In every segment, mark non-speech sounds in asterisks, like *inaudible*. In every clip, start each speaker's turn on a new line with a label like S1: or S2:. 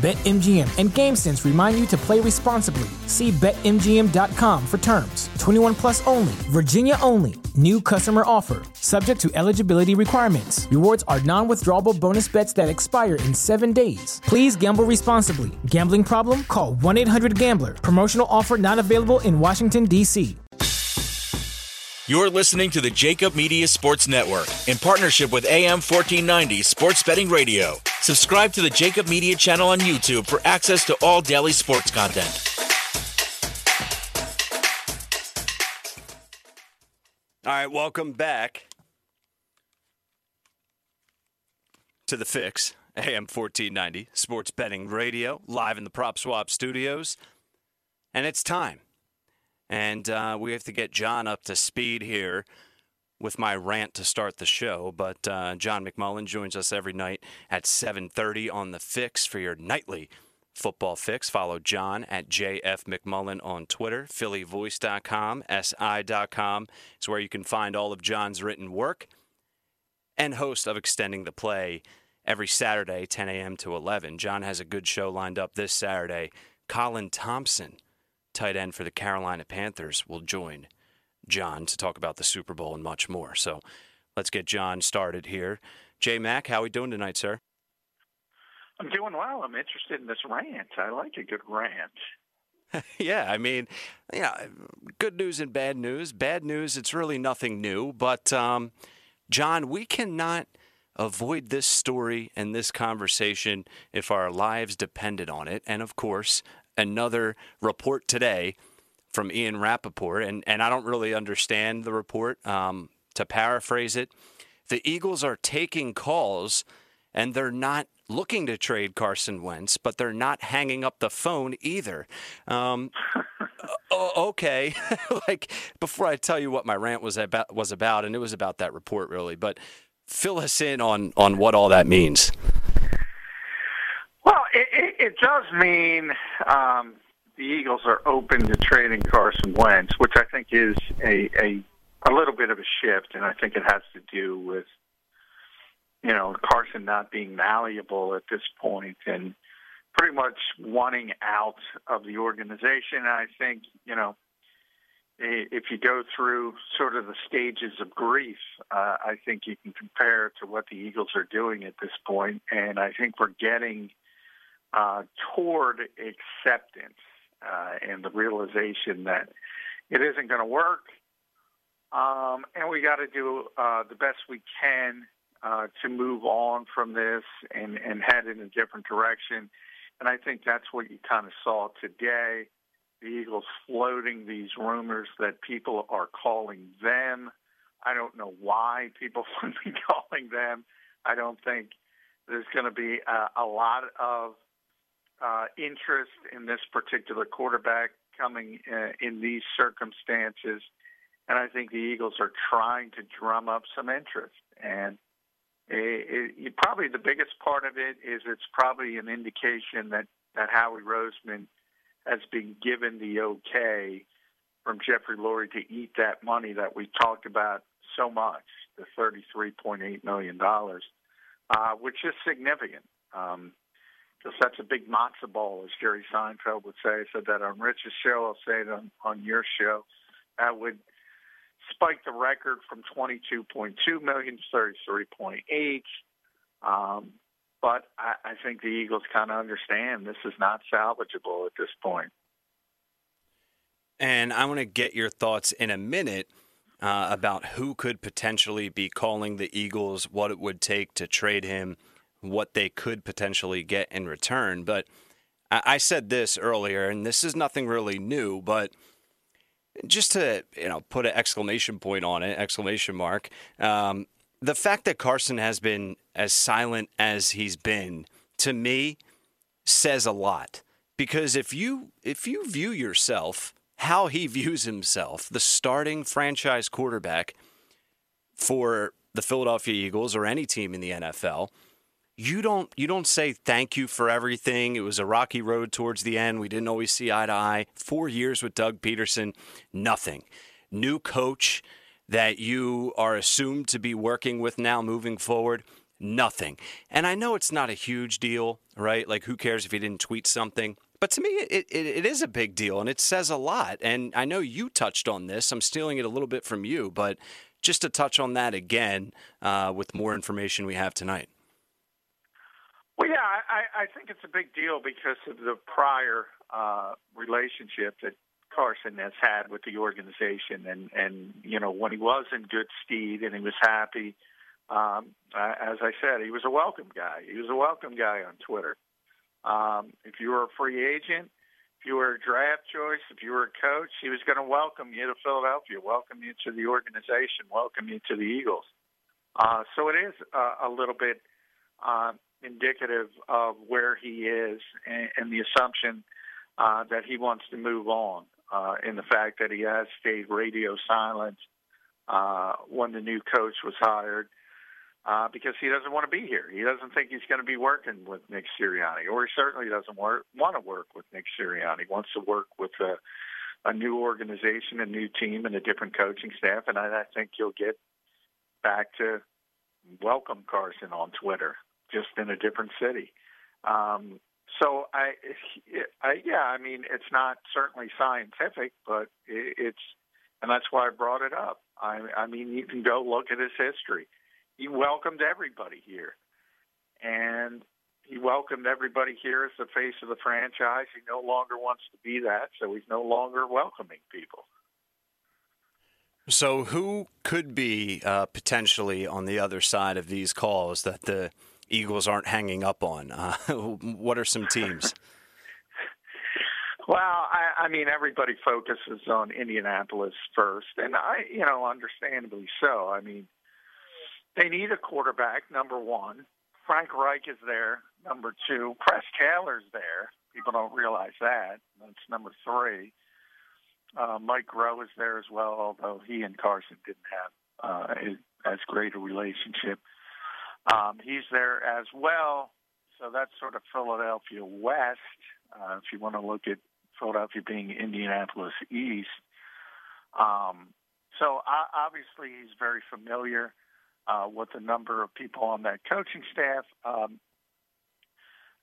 S1: BetMGM and GameSense remind you to play responsibly. See BetMGM.com for terms. 21 plus only, Virginia only. New customer offer, subject to eligibility requirements. Rewards are non withdrawable bonus bets that expire in seven days. Please gamble responsibly. Gambling problem? Call 1 800 Gambler. Promotional offer not available in Washington, D.C.
S2: You're listening to the JAKIB Media Sports Network in partnership with AM 1490 Sports Betting Radio. Subscribe to the JAKIB Media channel on YouTube for access to all daily sports content.
S3: All right, welcome back to the Fix, AM 1490 Sports Betting Radio, live in the Prop Swap studios. And it's time. And uh, we have to get John up to speed here with my rant to start the show. But uh, John McMullen joins us every night at 7:30 on the Fix for your nightly football fix. Follow John at JF McMullen on Twitter. PhillyVoice.com, SI.com is where you can find all of John's written work and host of Extending the Play every Saturday, 10 a.m. to 11. John has a good show lined up this Saturday. Colin Thompson tight end for the Carolina Panthers, will join John to talk about the Super Bowl and much more. So let's get John started here. J Mac, how are we doing tonight, sir?
S4: I'm doing well. I'm interested in this rant. I like a good rant. *laughs*
S3: yeah, I mean, yeah, good news and bad news. Bad news, it's really nothing new. But, um, John, we cannot avoid this story and this conversation if our lives depended on it. And of course, another report today from Ian Rapoport, and, and I don't really understand the report. Um, to paraphrase it, the Eagles are taking calls and they're not looking to trade Carson Wentz, but they're not hanging up the phone either. Um, *laughs* okay, *laughs* like before I tell you what my rant was about was about, and it was about that report really, but fill us in on on what all that means.
S4: Well, it, it, it does mean um, the Eagles are open to trading Carson Wentz, which I think is a, a a little bit of a shift, and I think it has to do with you know Carson not being malleable at this point and pretty much wanting out of the organization. And I think you know if you go through sort of the stages of grief, uh, I think you can compare to what the Eagles are doing at this point, and I think we're getting uh, toward acceptance uh, and the realization that it isn't going to work. Um, and we got to do uh, the best we can uh, to move on from this and, and head in a different direction. And I think that's what you kind of saw today. The Eagles floating these rumors that people are calling them. I don't know why people *laughs* would be calling them. I don't think there's going to be a, a lot of uh, interest in this particular quarterback coming uh, in these circumstances. And I think the Eagles are trying to drum up some interest. And it, it, probably the biggest part of it is it's probably an indication that, that Howie Roseman has been given the okay from Jeffrey Lurie to eat that money that we talked about so much, the $33.8 million, uh, which is significant. Um, because that's a big matzo ball, as Jerry Seinfeld would say. I said that on Rich's show. I'll say it on, on your show. That would spike the record from 22.2 million to 33.8. Um, but I, I think the Eagles kind of understand this is not salvageable at this point.
S3: And I want to get your thoughts in a minute uh, about who could potentially be calling the Eagles, what it would take to trade him what they could potentially get in return. But I said this earlier, and this is nothing really new, but just to you know put an exclamation point on it, exclamation mark. Um, the fact that Carson has been as silent as he's been to me says a lot because if you if you view yourself how he *laughs* views himself, the starting franchise quarterback for the Philadelphia Eagles or any team in the NFL, you don't you don't say thank you for everything. It was a rocky road towards the end. We didn't always see eye to eye. 4 years with Doug Pederson, nothing. New coach that you are assumed to be working with now moving forward, nothing. And I know it's not a huge deal, right? Like who cares if he didn't tweet something? But to me, it, it, it is a big deal and it says a lot. And I know you touched on this. I'm stealing it a little bit from you, but just to touch on that again uh, with more information we have tonight.
S4: Well, yeah, I, I think it's a big deal because of the prior uh, relationship that Carson has had with the organization, and and you know when he was in good stead and he was happy. Um, as I said, he was a welcome guy. He was a welcome guy on Twitter. Um, if you were a free agent, if you were a draft choice, if you were a coach, he was going to welcome you to Philadelphia, welcome you to the organization, welcome you to the Eagles. Uh, so it is uh, a little bit uh, indicative of where he is and, and the assumption uh, that he wants to move on, uh, in the fact that he has stayed radio silent uh, when the new coach was hired uh, because he doesn't want to be here. He doesn't think he's going to be working with Nick Sirianni, or he certainly doesn't work, want to work with Nick Sirianni. He wants to work with a, a new organization, a new team, and a different coaching staff. And I, I think you'll get back to welcome Carson on Twitter, just in a different city. Um, so I, I, yeah, I mean, it's not certainly scientific, but it, it's, and that's why I brought it up. I, I mean, you can go look at his history he welcomed everybody here. And he welcomed everybody here as the face of the franchise. He no longer wants to be that, so he's no longer welcoming people.
S3: So, who could be uh, potentially on the other side of these calls that the Eagles aren't hanging up on? Uh, *laughs* what are some teams?
S4: well, I, I mean, everybody focuses on Indianapolis first, and I, you know, understandably so. I mean, they need a quarterback, number one. Frank Reich is there, number two. Press Taylor's there. People don't realize that. That's number three. Uh, Mike Groh is there as well, although he and Carson didn't have uh, as great a relationship. Um, he's there as well. So that's sort of Philadelphia West. Uh, if you want to look at Philadelphia being Indianapolis East. Um, so uh, obviously he's very familiar uh, with a number of people on that coaching staff. Um,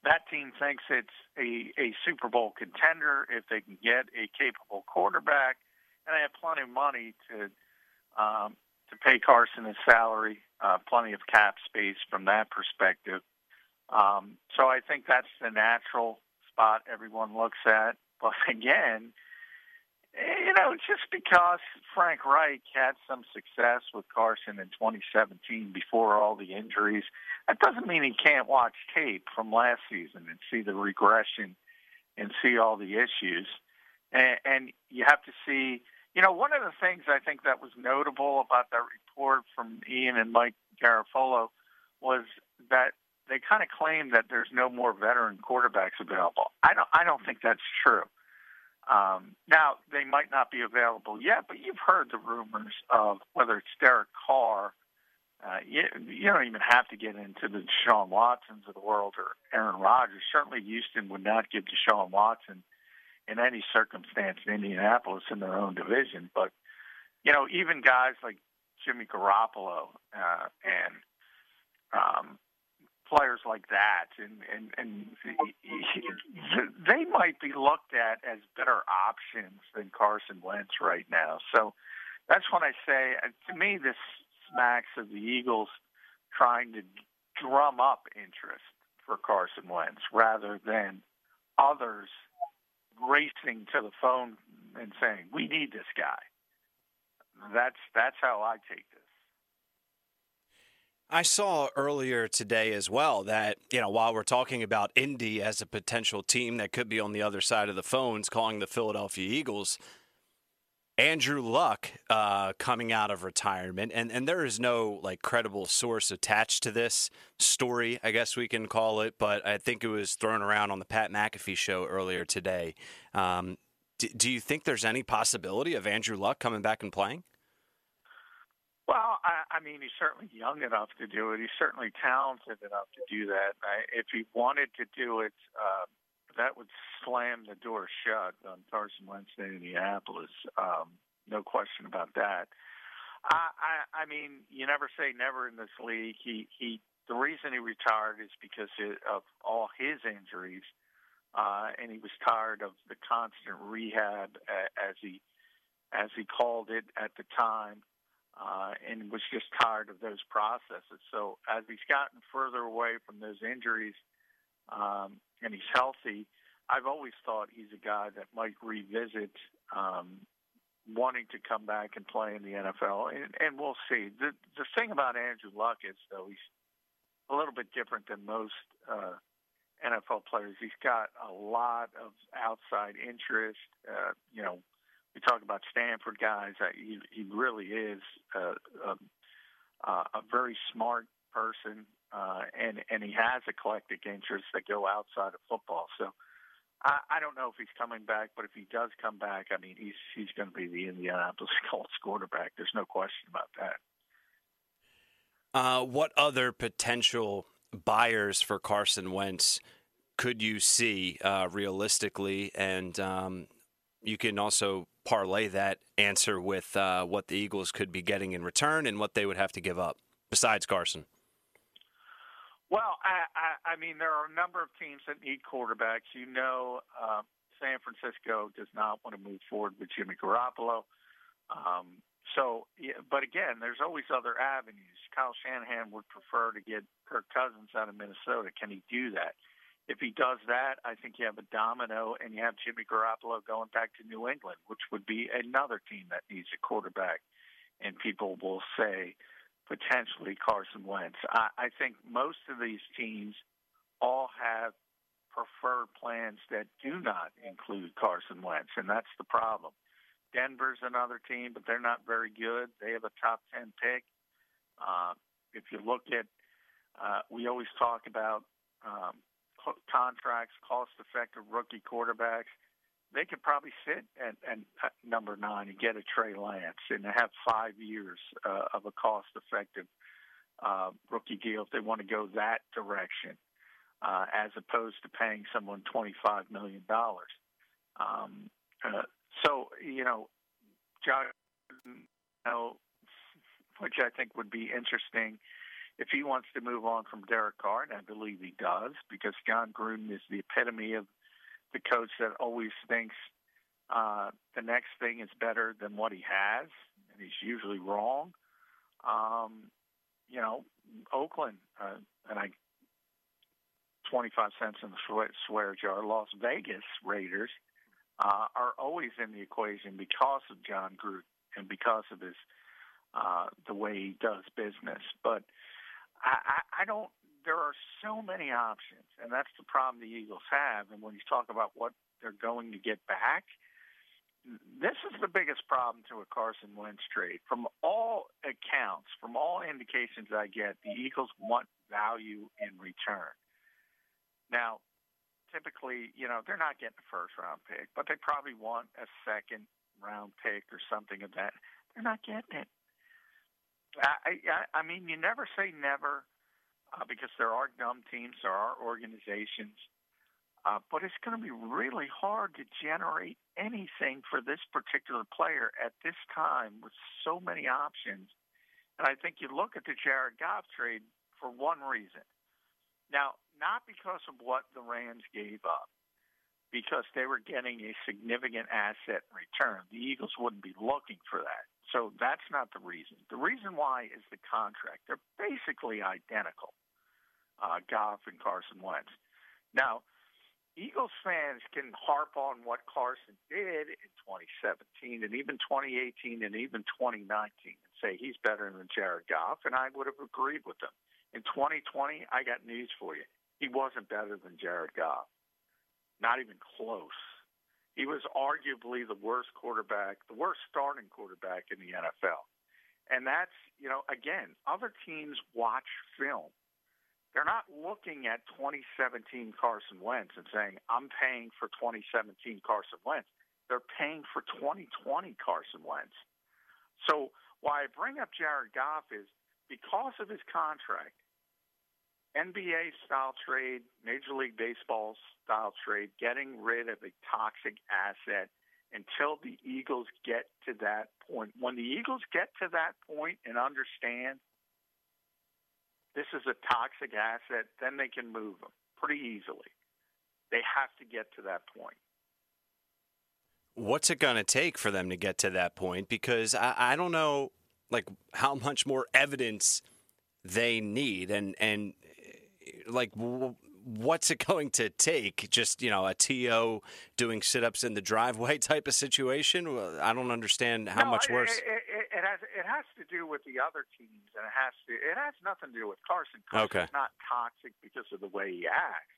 S4: that team thinks it's a, a Super Bowl contender if they can get a capable quarterback, and they have plenty of money to um, to pay Carson his salary, uh, plenty of cap space from that perspective. Um, so I think that's the natural spot everyone looks at. *laughs* But again, you know, just because Frank Reich had some success with Carson in 2017 before all the injuries, that doesn't mean he can't watch tape from last season and see the regression and see all the issues. And, and you have to see, you know, one of the things I think that was notable about that report from Ian and Mike Garafolo was that they kind of claimed that there's no more veteran quarterbacks available. I don't, I don't think that's true. Um, now they might not be available yet, but you've heard the rumors of whether it's Derek Carr. Uh, you, you don't even have to get into the Deshaun Watsons of the world or Aaron Rodgers. Certainly, Houston would not give Deshaun Watson in any circumstance in Indianapolis in their own division. But you know, even guys like Jimmy Garoppolo uh, and um, players like that, and and and they might be looked at as better options than Carson Wentz right now. So that's when I say, uh, to me, this smacks of the Eagles trying to drum up interest for Carson Wentz rather than others racing to the phone and saying, "We need this guy." That's that's how I take this.
S3: I saw earlier today as well that, you know, while we're talking about Indy as a potential team that could be on the other side of the phones calling the Philadelphia Eagles, Andrew Luck uh, coming out of retirement, and, and there is no like credible source attached to this story, I guess we can call it, but I think it was thrown around on the Pat McAfee show earlier today. Um, do, do you think there's any possibility of Andrew Luck coming back and playing?
S4: Well, I, I mean, he's certainly young enough to do it. He's certainly talented enough to do that. I, if he wanted to do it, uh, that would slam the door shut on Carson Wentz in Indianapolis. Um, no question about that. I, I, I mean, you never say never in this league. He, he, the reason he retired is because of all his injuries, uh, and he was tired of the constant rehab, as he, as he called it at the time. Uh, and was just tired of those processes. So as he's gotten further away from those injuries, um, and he's healthy, I've always thought he's a guy that might revisit um, wanting to come back and play in the NFL, and, and we'll see. The the thing about Andrew Luck is though he's a little bit different than most uh, NFL players. He's got a lot of outside interest. Uh, you know, we talk about Stanford guys. Uh, he, he really is a, a, a very smart person, uh, and and he has eclectic interests that go outside of football. So I, I don't know if he's coming back, but if he does come back, I mean, he's he's going to be the Indianapolis *laughs* Colts quarterback. There's no question about that.
S3: Uh, what other potential buyers for Carson Wentz could you see uh, realistically? And um, you can also parlay that answer with uh, what the Eagles could be getting in return and what they would have to give up besides Carson.
S4: Well, I, I, I mean, there are a number of teams that need quarterbacks. You know, uh, San Francisco does not want to move forward with Jimmy Garoppolo. Um, so, yeah, but again, there's always other avenues. Kyle Shanahan would prefer to get Kirk Cousins out of Minnesota. Can he do that? If he does that, I think you have a domino, and you have Jimmy Garoppolo going back to New England, which would be another team that needs a quarterback. And people will say, potentially Carson Wentz. I, I think most of these teams all have preferred plans that do not include Carson Wentz, and that's the problem. Denver's another team, but they're not very good. They have a top 10 pick. Uh, if you look at, uh, we always talk about um, contracts, cost effective rookie quarterbacks they could probably sit at, at, number nine and get a Trey Lance and have five years uh, of a cost-effective uh, rookie deal if they want to go that direction, uh, as opposed to paying someone twenty-five million dollars. Um, uh, so you know, John, which I think would be interesting if he wants to move on from Derek Carr, and I believe he does, because John Gruden is the epitome of the coach that always thinks uh, the next thing is better than what he has, and he's usually wrong. Um, you know, Oakland, uh, and I, 25 cents in the swear, swear jar, Las Vegas Raiders uh, are always in the equation because of John Gruden and because of his uh, the way he does business. But I, I, I don't there are so many options, and that's the problem the Eagles have. And when you talk about what they're going to get back, this is the biggest problem to a Carson Wentz trade. From all accounts, from all indications I get, the Eagles want value in return. Now, typically, you know, they're not getting a first round pick, but they probably want a second round pick or something of that. They're not getting it. I, I, I mean, you never say never uh, because there are dumb teams, there are organizations, uh, but it's going to be really hard to generate anything for this particular player at this time with so many options. And I think you look at the Jared Goff trade for one reason. Now, not because of what the Rams gave up, because they were getting a significant asset in return. The Eagles wouldn't be looking for that. So that's not the reason. The reason why is the contract. They're basically identical, uh, Goff and Carson Wentz. Now, Eagles fans can harp on what Carson did in 2017 and even 2018 and even 2019 and say he's better than Jared Goff, and I would have agreed with them. In 2020, I got news for you. He wasn't better than Jared Goff. Not even close. He was arguably the worst quarterback, the worst starting quarterback in the NFL. And that's, you know, again, other teams watch film. They're not looking at 2017 Carson Wentz and saying, I'm paying for 2017 Carson Wentz. They're paying for 2020 Carson Wentz. So why I bring up Jared Goff is because of his contract, NBA style trade, Major League Baseball style trade, getting rid of a toxic asset until the Eagles get to that point. When the Eagles get to that point and understand this is a toxic asset, then they can move them pretty easily. They have to get to that point.
S3: What's it going to take for them to get to that point? Because I, I don't know, like how much more evidence they need, and and eh, like what's it going to take? Just you know, a to doing sit-ups in the driveway *laughs* type of situation. I don't understand how
S4: no,
S3: much worse.
S4: It, it, it, has it has to do with the other teams, and it has to it has nothing to do with Carson. Carson's
S3: okay.
S4: not toxic because of the way he acts.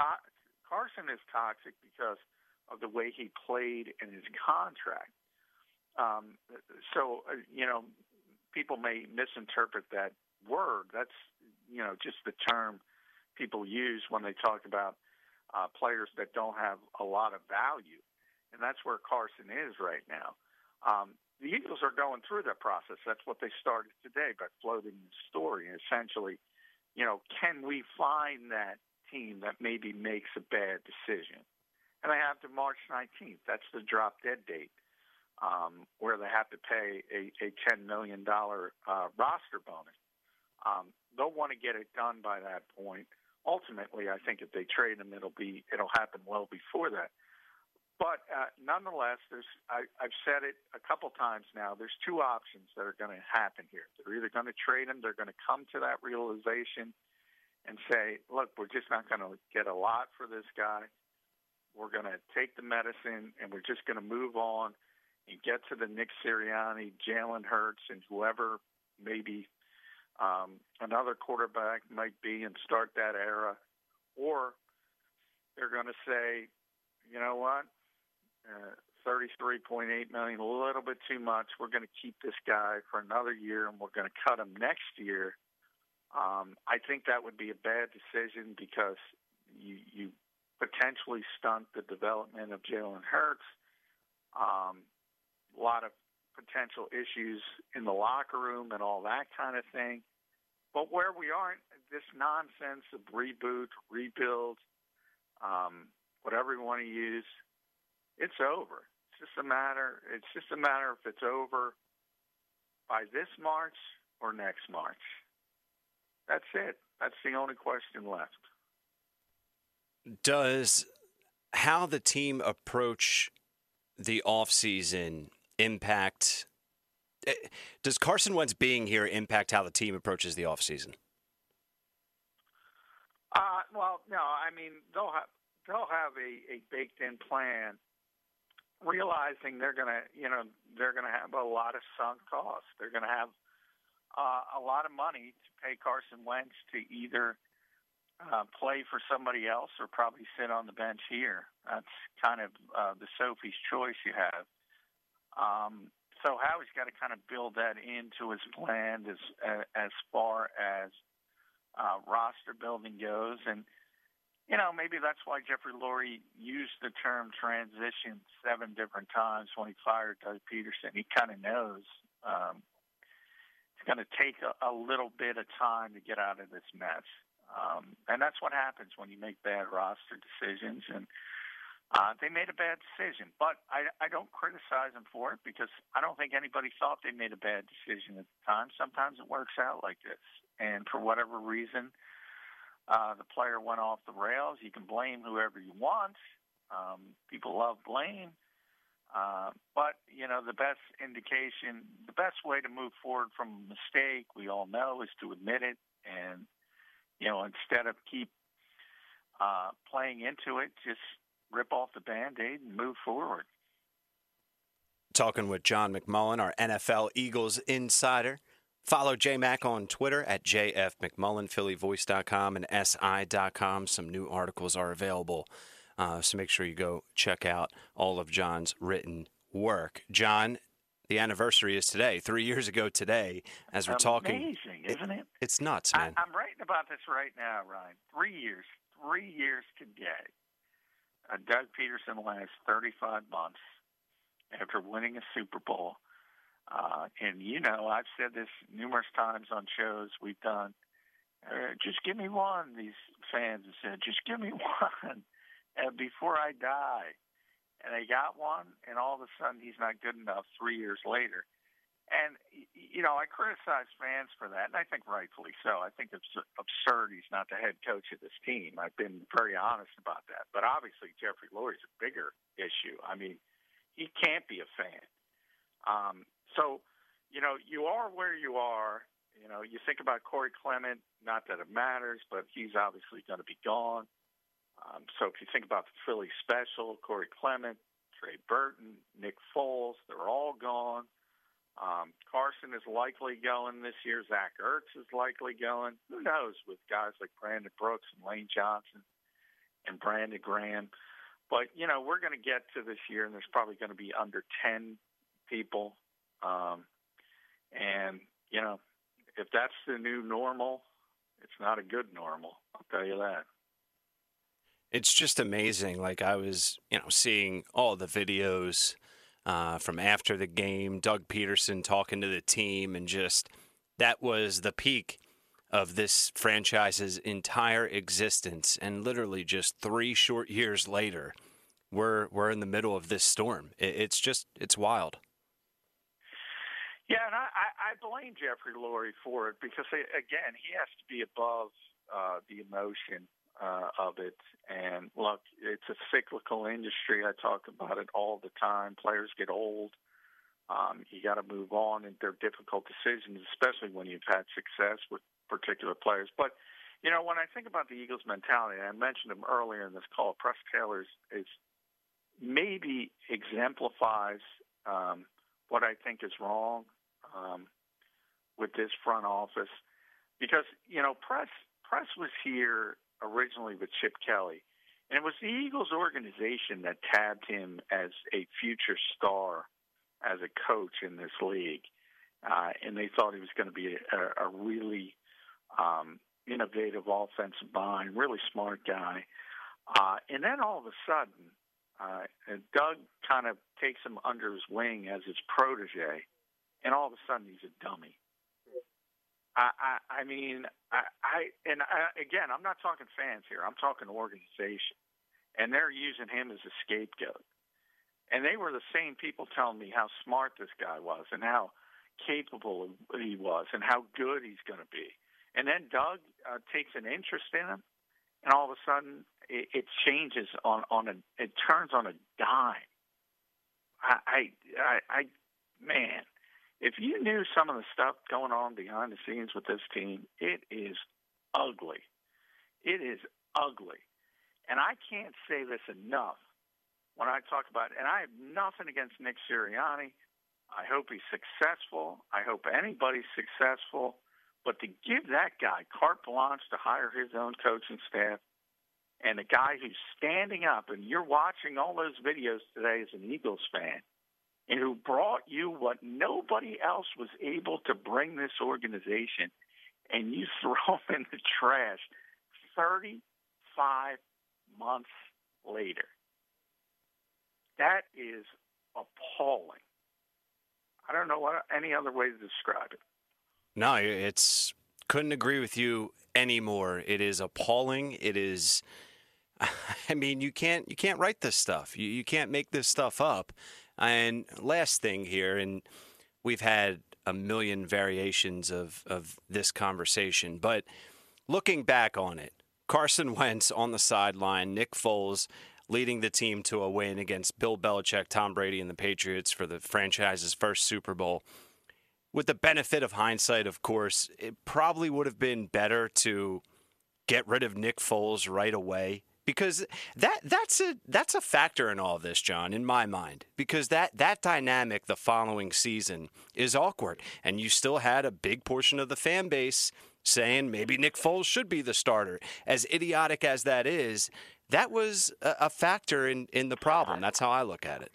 S4: To- Carson is toxic because of the way he played in his contract. Um, so uh, you know, people may misinterpret that word. That's you know just the term people use when they talk about uh, players that don't have a lot of value, and that's where Carson is right now. Um, the Eagles are going through that process. That's what they started today by floating the story. Essentially, you know, can we find that team that maybe makes a bad decision? and they have to March 19th. That's the drop dead date um, where they have to pay a, a $10 million uh, roster bonus. Um, they'll want to get it done by that point. Ultimately, I think if they trade him, it'll be it'll happen well before that. But uh, nonetheless, there's I, I've said it a couple times now. There's two options that are going to happen here. They're either going to trade him, they're going to come to that realization and say, "Look, we're just not going to get a lot for this guy." We're going to take the medicine and we're just going to move on and get to the Nick Sirianni, Jalen Hurts, and whoever maybe um, another quarterback might be and start that era. Or they're going to say, you know what, uh, 33.8 million, a little bit too much. We're going to keep this guy for another year, and we're going to cut him next year. Um, I think that would be a bad decision because you you potentially stunt the development of Jalen Hurts. Um, a lot of potential issues in the locker room and all that kind of thing. But where we aren't, this nonsense of reboot, rebuild, um, whatever you want to use, it's over. It's just a matter. It's just a matter if it's over by this March or next March. That's it. That's the only question left
S3: does how the team approach the offseason impact eh, does Carson Wentz being here impact how the team approaches the offseason?
S4: Uh, well, no. I mean, they'll have they'll have a, a baked in plan, realizing they're gonna, you know, they're gonna have a lot of sunk costs. They're gonna have uh, a lot of money to pay Carson Wentz to either uh, play for somebody else or probably sit on the bench here. That's kind of uh, the Sophie's choice you have. Um, so Howie's got to kind of build that into his plan as as far as uh, roster building goes, and you know maybe that's why Jeffrey Lurie used the term transition seven different times when he fired Doug Pederson. He kind of knows um, it's going to take a, a little bit of time to get out of this mess. Um, and that's what happens when you make bad roster decisions. And uh, they made a bad decision, but I, I don't criticize them for it because I don't think anybody thought they made a bad decision at the time. Sometimes it works out like this, and for whatever reason, the player went off the rails. You can blame whoever you want. Um, people love blame. Uh, but you know the best indication, the best way to move forward from a mistake, we all know, is to admit it and you know, instead of keep uh, playing into it, just rip off the band aid and move forward.
S3: Talking with John McMullen, our NFL Eagles insider. Follow JMac on Twitter at JF McMullen, PhillyVoice.com, and SI.com. Some new articles are available Uh, so make sure you go check out all of John's written work. John, the anniversary is today, three years ago today, as we're
S4: Amazing,
S3: talking.
S4: Amazing, isn't it?
S3: It's nuts,
S4: I,
S3: man.
S4: I'm writing about this right now, Ryan. Three years, three years today. Uh, Doug Pederson last 35 months after winning a Super Bowl. Uh, and, you know, I've said this numerous times on shows we've done. Uh, just give me one, these fans have said. Just give me *laughs* one uh, before I die. And they got one, and all of a sudden he's not good enough three years later. And, you know, I criticize fans for that, and I think rightfully so. I think it's absurd he's not the head coach of this team. I've been very honest about that. But obviously, Jeffrey Lurie's a bigger issue. I mean, he can't be a fan. Um, so, you know, you are where you are. You know, you think about Corey Clement, not that it matters, but he's obviously going to be gone. Um, so if you think about the Philly special, Corey Clement, Trey Burton, Nick Foles, they're all gone. Um, Carson is likely going this year. Zach Ertz is likely going. Who knows with guys like Brandon Brooks and Lane Johnson and Brandon Graham. But, you know, we're going to get to this year, and there's probably going to be under 10 people. Um, and, you know, if that's the new normal, it's not a good normal. I'll tell you that.
S3: It's just amazing. Like I was, you know, seeing all the videos uh, from after the game, Doug Pederson talking to the team, and just that was the peak of this franchise's entire existence. And literally, just three short years later, we're we're in the middle of this storm. It, it's just it's wild.
S4: Yeah, and I, I blame Jeffrey Lurie for it because again, he has to be above uh, the emotion uh, of it. And look, it's a cyclical industry. I talk about it all the time. Players get old. Um, you got to move on, and they're difficult decisions, especially when you've had success with particular players. But you know, when I think about the Eagles' mentality, I mentioned him earlier in this call. Press Taylor is, is maybe exemplifies um, what I think is wrong um, with this front office, because you know, Press Press was here originally with Chip Kelly. And it was the Eagles organization that tabbed him as a future star as a coach in this league. Uh, and they thought he was going to be a, a really um, innovative offensive mind, really smart guy. Uh, and then all of a sudden, uh, Doug kind of takes him under his wing as his protege, and all of a sudden he's a dummy. I, I, I mean, I, I and I, again, I'm not talking fans here. I'm talking organization, and they're using him as a scapegoat. And they were the same people telling me how smart this guy was and how capable he was and how good he's going to be. And then Doug uh, takes an interest in him, and all of a sudden it, it changes on on a it turns on a dime. I, I, I, I man, if you knew some of the stuff going on behind the scenes with this team, it is ugly. It is ugly. And I can't say this enough when I talk about it. And I have nothing against Nick Sirianni. I hope he's successful. I hope anybody's successful. But to give that guy carte blanche to hire his own coaching staff and a guy who's standing up, and you're watching all those videos today as an Eagles fan, and who brought you what nobody else was able to bring this organization, and you *laughs* throw them in the trash 35 months later. That is appalling. I don't know what any other way to describe it.
S3: No, it's couldn't agree with you anymore. It is appalling. It is *laughs* I mean, you can't you can't write this stuff. You you can't make this stuff up. And last thing here, and we've had a million variations of, of this conversation, but looking back on it, Carson *laughs* Wentz on the sideline, Nick Foles leading the team to a win against Bill Belichick, Tom Brady, and the Patriots for the franchise's first Super Bowl. With the benefit of hindsight, of course, it probably would have been better to get rid of Nick Foles right away because that that's a that's a factor in all of this, John, in my mind. Because that that dynamic the following season is awkward, and you still had a big portion of the fan base saying maybe Nick Foles should be the starter. As idiotic as that is, that was a, a factor in, in the problem. That's how I look at it.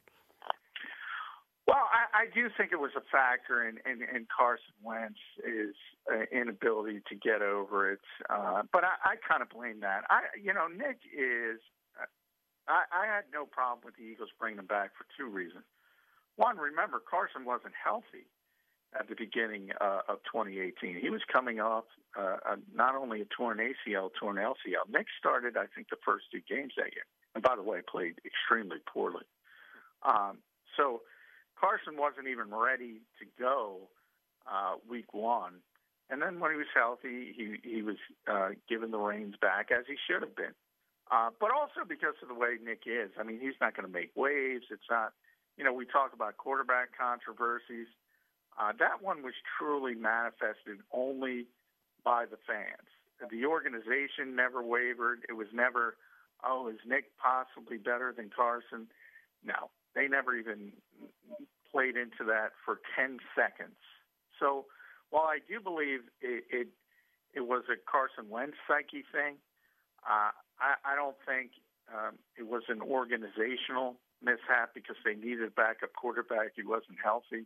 S4: Well, I, I do think it was a factor in, in, in Carson Wentz's uh, inability to get over it, uh, but I, I kind of blame that. I, you know, Nick is. Uh, I, I had no problem with the Eagles bringing him back for two reasons. One, remember Carson wasn't healthy at the beginning uh, of 2018. He was coming off uh, not only a torn ACL, torn LCL. Nick started, I think, the first two games that year, and by the way, played extremely poorly. Um, so Carson wasn't even ready to go uh, week one. And then when he was healthy, he he was uh, given the reins back as he should have been. Uh, but also because of the way Nick is. I mean, he's not going to make waves. It's not, you know, we talk about quarterback controversies. Uh, that one was truly manifested only by the fans. The organization never wavered. It was never, oh, is Nick possibly better than Carson? No, they never even played into that for 10 seconds. So while I do believe it, it, it was a Carson Wentz psyche thing, uh, I, I don't think um, it was an organizational mishap because they needed a backup quarterback. He wasn't healthy.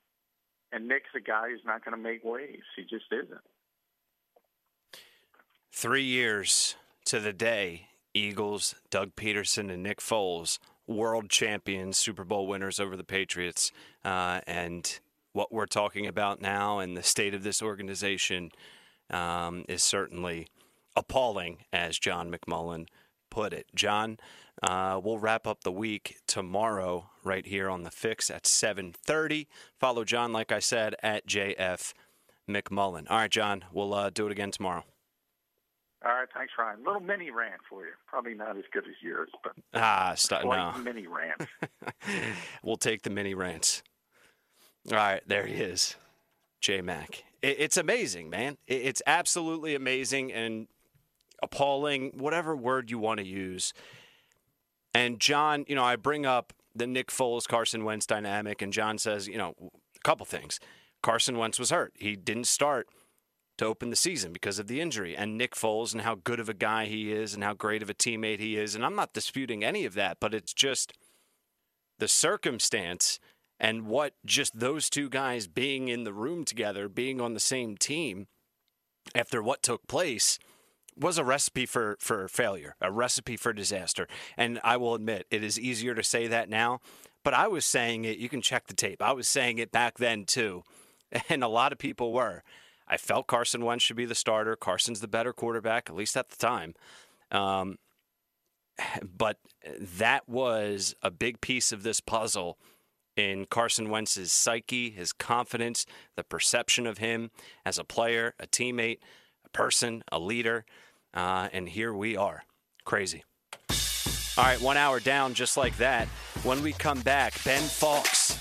S4: And Nick's a guy who's not going to make waves. He just isn't.
S3: Three years to the day, Eagles, Doug Pederson, and Nick Foles, world champions, Super Bowl winners over the Patriots. Uh, and what we're talking about now and the state of this organization um, is certainly appalling, as John McMullen put it. John, uh, we'll wrap up the week tomorrow right here on the Fix at 7:30. Follow John, like I said, at JF McMullen. All right, John, we'll uh, do it again tomorrow.
S4: Thanks, Ryan. Little mini rant for you. Probably not as good as yours, but
S3: ah, stop, no.
S4: mini rant. *laughs*
S3: we'll take the mini rants. All right, there he is, J Mac. It's amazing, man. It's absolutely amazing and appalling, whatever word you want to use. And John, you know, I bring up the Nick Foles Carson Wentz dynamic, and John says, you know, a couple things. Carson Wentz was hurt. He didn't start to open the season because of the injury. And Nick Foles and how good of a guy he is and how great of a teammate he is. And I'm not disputing any of that, but it's just the circumstance and what just those two guys being in the room together, being on the same team after what took place was a recipe for, for failure, a recipe for disaster. And I will admit, it is easier to say that now, but I was saying it. You can check the tape. I was saying it back then too. *laughs* And a lot of people were. I felt Carson Wentz should be the starter. Carson's the better quarterback, at least at the time. Um, *sighs* but that was a big piece of this puzzle in Carson Wentz's psyche, his confidence, the perception of him as a player, a teammate, a person, a leader. Uh, and here we are. Crazy. All right, one hour down just like that. When we come back, Ben Fawkes,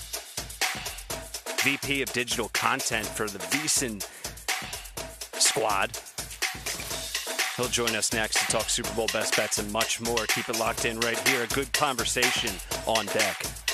S3: VP of Digital Content for the VSiN squad. He'll join us next to talk Super Bowl best bets and much more. Keep it locked in right here. A good conversation on deck.